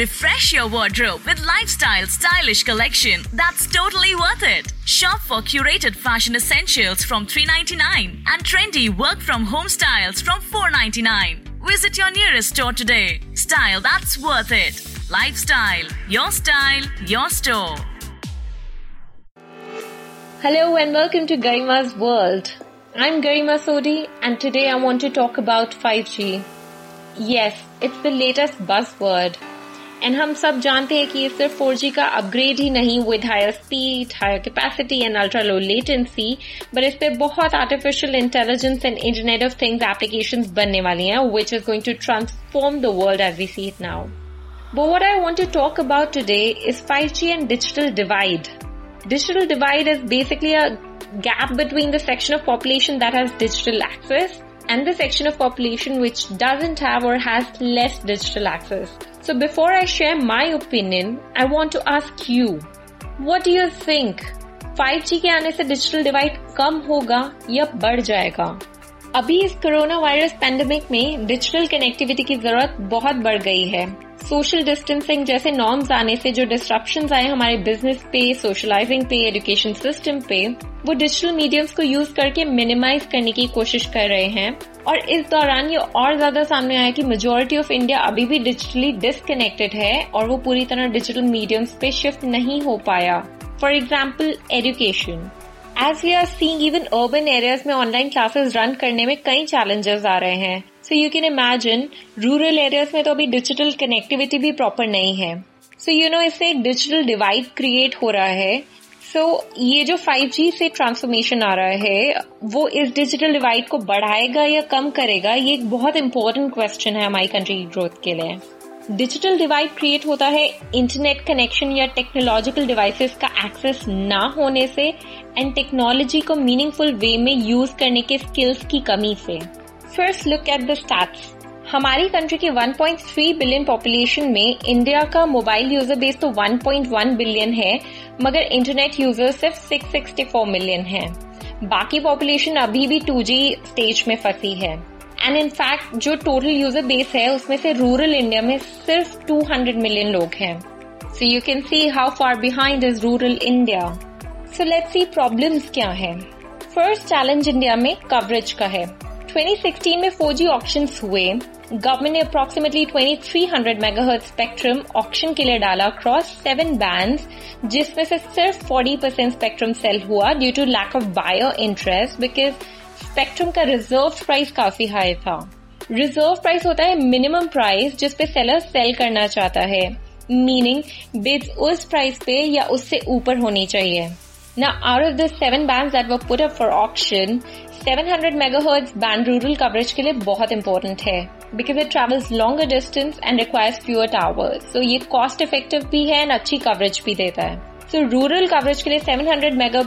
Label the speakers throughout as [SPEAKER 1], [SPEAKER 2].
[SPEAKER 1] Refresh your wardrobe with lifestyle stylish collection that's totally worth it. Shop for curated fashion essentials from 399 and trendy work from home styles from 499. Visit your nearest store today. Style that's worth it. Lifestyle, your style, your store.
[SPEAKER 2] Hello and welcome to Garima's World. I'm Garima Sodi and today I want to talk about 5G. Yes, it's the latest buzzword. And हम सब जानते हैं कि ये सिर्फ़ four का upgrade ही नहीं with higher speed higher capacity and ultra low latency but इस पे बहुत artificial intelligence and internet of things application बनने वाली हैं which is going to transform the world as we see it now but what I want to talk about today is five G and digital divide digital divide is basically a gap between the section of population that has digital access and the section of population which doesn't have or has less digital access So before I share my opinion, I want to ask you, what do you think? 5G के आने से digital divide कम होगा या बढ़ जाएगा अभी इस corona virus pandemic में डिजिटल कनेक्टिविटी की ज़रूरत बहुत बढ़ गई है सोशल डिस्टेंसिंग जैसे नॉर्म्स आने से जो डिस्ट्रप्शन आए हमारे बिज़नेस पे सोशलाइजिंग पे एजुकेशन सिस्टम पे, वो डिजिटल मीडियम्स को यूज़ करके मिनिमाइज करने की कोशिश कर रहे हैं। और इस दौरान ये और ज़्यादा सामने आया कि मेजोरिटी ऑफ़ इंडिया अभी भी डिजिटली डिसकनेक्टेड है और वो पूरी तरह डिजिटल मीडियम्स पे शिफ्ट नहीं हो पाया। For example education as we are seeing even urban areas में ऑनलाइन क्लासेस रन करने में कई चैलेंजेस आ रहे हैं। So you can imagine rural areas में तो अभी डिजिटल कनेक्टिविटी भी प्रॉपर नहीं है। सो यू नो इससे एक डिजिटल डिवाइड क्रिएट हो रहा है। सो so, ये जो 5G से ट्रांसफॉर्मेशन आ रहा है वो इस डिजिटल डिवाइड को बढ़ाएगा या कम करेगा ये एक बहुत इंपॉर्टेंट क्वेश्चन है हमारी कंट्री की ग्रोथ के लिए। डिजिटल डिवाइड क्रिएट होता है इंटरनेट कनेक्शन या टेक्नोलॉजिकल डिवाइसेस का एक्सेस ना होने से एंड टेक्नोलॉजी को मीनिंगफुल वे में यूज़ करने के स्किल्स की कमी से। First look at the stats हमारी कंट्री की 1.3 बिलियन पॉपुलेशन में इंडिया का मोबाइल यूज़र बेस तो 1.1 बिलियन है, मगर इंटरनेट यूज़र सिर्फ़ 664 मिलियन है। बाकी पॉपुलेशन अभी भी 2G स्टेज में फंसी है। एंड इन फैक्ट जो टोटल यूज़र बेस है, उसमें से रूरल इंडिया में सिर्फ़ 200 मिलियन लोग हैं। So you can see how far behind is rural India so let's see problems क्या है। फ़र्स्ट चैलेंज इंडिया में कवरेज का है। 2016 में 4G ऑप्शंस हुए। गवर्नमेंट ने अप्रोक्सीमेटली 2300 मेगाहर्ट्ज स्पेक्ट्रम ऑप्शन के लिए डाला क्रॉस सेवन बैंड्स जिसमें से सिर्फ़ 40 परसेंट स्पेक्ट्रम सेल हुआ due to lack of buyer interest because spectrum का रिज़र्व प्राइस काफ़ी हाई था। रिज़र्व प्राइस होता है मिनिमम प्राइस जिस पे सेलर सेल करना चाहता है। मीनिंग बिड्स उस प्राइस पे या उससे ऊपर होनी चाहिए। Now, out of the seven bands that were put up for auction, 700 megahertz band rural coverage के लिए बहुत important है because it travels longer distance and requires fewer towers. So ये cost effective भी है and अच्छी coverage भी देता है सो रूरल कवरेज के लिए 700 मेगा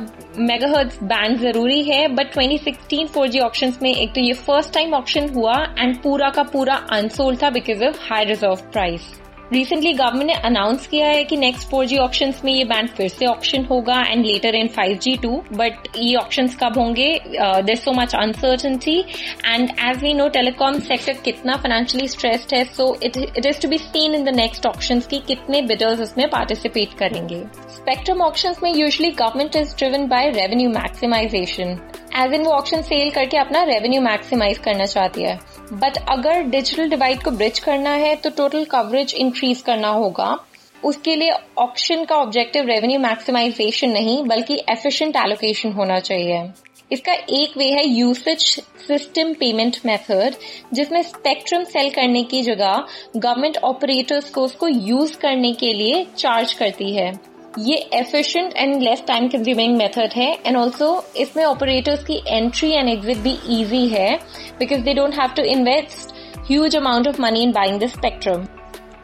[SPEAKER 2] मेगाहर्ट्ज बैंड ज़रूरी है बट 2016 4G ऑप्शंस में एक तो ये फ़र्स्ट टाइम ऑप्शन हुआ एंड पूरा का पूरा अनसोल्ड था because of high reserve price recently government ने अनाउंस किया है कि नेक्स्ट फोर जी ऑप्शन में ये बैंड फिर से ऑप्शन होगा and later in five G too but ये ऑप्शन कब होंगे? There so much uncertainty and as we know telecom sector कितना फाइनेंशियली स्ट्रेस्ड है so it it is to be seen in the next auction की कितने bidders उसमें participate करेंगे. Spectrum auction में usually government is driven by revenue maximisation as in वो auction cell करके अपना रेवेन्यू मैक्सिमाइज करना चाहती है. बट अगर डिजिटल डिवाइड को ब्रिज करना है तो टोटल कवरेज इंक्रीज करना होगा। उसके लिए ऑप्शन का ऑब्जेक्टिव रेवेन्यू मैक्सिमाइजेशन नहीं, बल्कि एफिशिएंट एलोकेशन होना चाहिए। इसका एक वे है यूसेज सिस्टम पेमेंट मेथड जिसमें स्पेक्ट्रम सेल करने की जगह गवर्नमेंट ऑपरेटर्स को उसको यूज़ करने के लिए चार्ज करती है। ये efficient and less time consuming method है एंड ऑल्सो इसमें ऑपरेटर्स की एंट्री एंड एग्जिट भी इजी है because they don't have to invest huge amount of money in buying the spectrum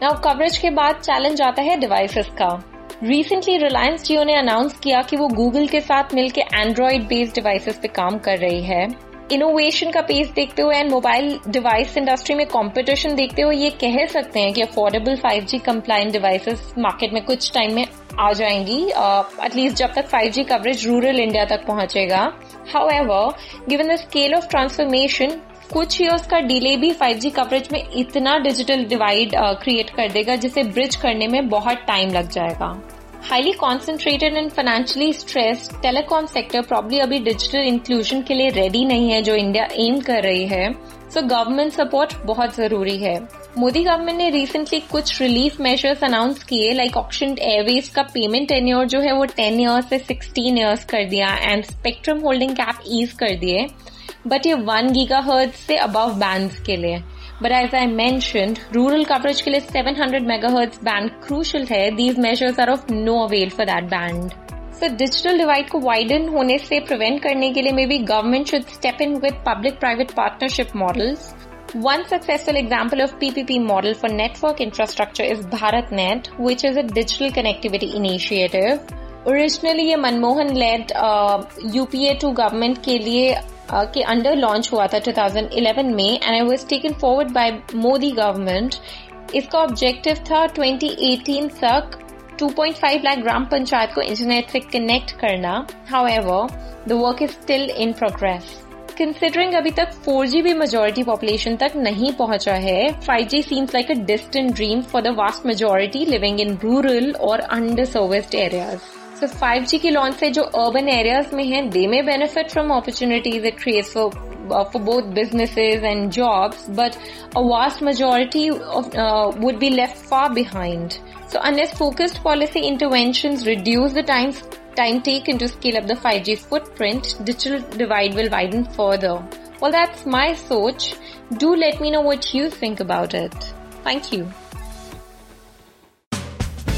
[SPEAKER 2] now coverage के बाद चैलेंज आता है डिवाइसेस का. रिसेंटली रिलायंस जियो ने अनाउंस किया कि वो गूगल के साथ मिलकर एंड्रॉइड बेस्ड डिवाइसेस पे काम कर रही है. इनोवेशन का पेस देखते हुए एंड मोबाइल डिवाइस इंडस्ट्री में कंपटीशन देखते हुए ये कह सकते हैं कि affordable 5G G compliant devices market में कुछ टाइम में आ जाएँगी। एटलीस्ट uh, जब तक 5G कवरेज रूरल इंडिया तक पहुंचेगा। However given the scale of transformation कुछ ईयर्स का डिले भी 5G कवरेज में इतना डिजिटल डिवाइड क्रिएट कर देगा जिसे ब्रिज करने में बहुत टाइम लग जाएगा। Highly concentrated and financially stress telecom sector probably अभी डिजिटल इंक्लूजन के लिए रेडी नहीं है जो इंडिया एम कर रही है। सो गवर्नमेंट सपोर्ट बहुत ज़रूरी है। मोदी गवर्नमेंट ने रिसेंटली कुछ रिलीफ मेजर्स अनाउंस किए लाइक ऑक्शन एयरवेज का पेमेंट टेन्योर जो है वो 10 इयर्स से सिक्सटीन ईयर्स कर दिया and spectrum holding cap ease कर दिए। बट ये वन गीगा से अबव बैंड के लिए। But as I mention rural coverage के लिए 700 मेगाहर्ट्ज बैंड क्रूशल है. These measures are of no avail for that band so digital divide को वाइडन होने से प्रिवेंट करने के लिए maybe government should step in with public private partnership models One successful example of PPP model for network infrastructure is BharatNet, which is a digital connectivity initiative. Originally ये Manmohan led uh, UPA two government के लिए के under launch हुआ था 2011 में and I was taken forward by Modi government इसका objective था 2018 तक 2.5 लाख ग्राम पंचायत को इंटरनेट से कनेक्ट करना. However the work is still in progress considering अभी तक 4G भी मेजोरिटी पॉपुलेशन तक नहीं पहुँचा है 5G seems like a distant dream for the vast majority living in rural or underserviced areas So 5G की लॉन्च से जो अर्बन एरियाज में हैं they may benefit from opportunities it creates for uh, for both businesses and jobs, but a vast majority of, uh, would be left far behind. So unless focused policy interventions reduce the time time taken to scale up the 5G footprint, digital divide will widen further. Well, that's my soch. Do let me know what you think about it. Thank you.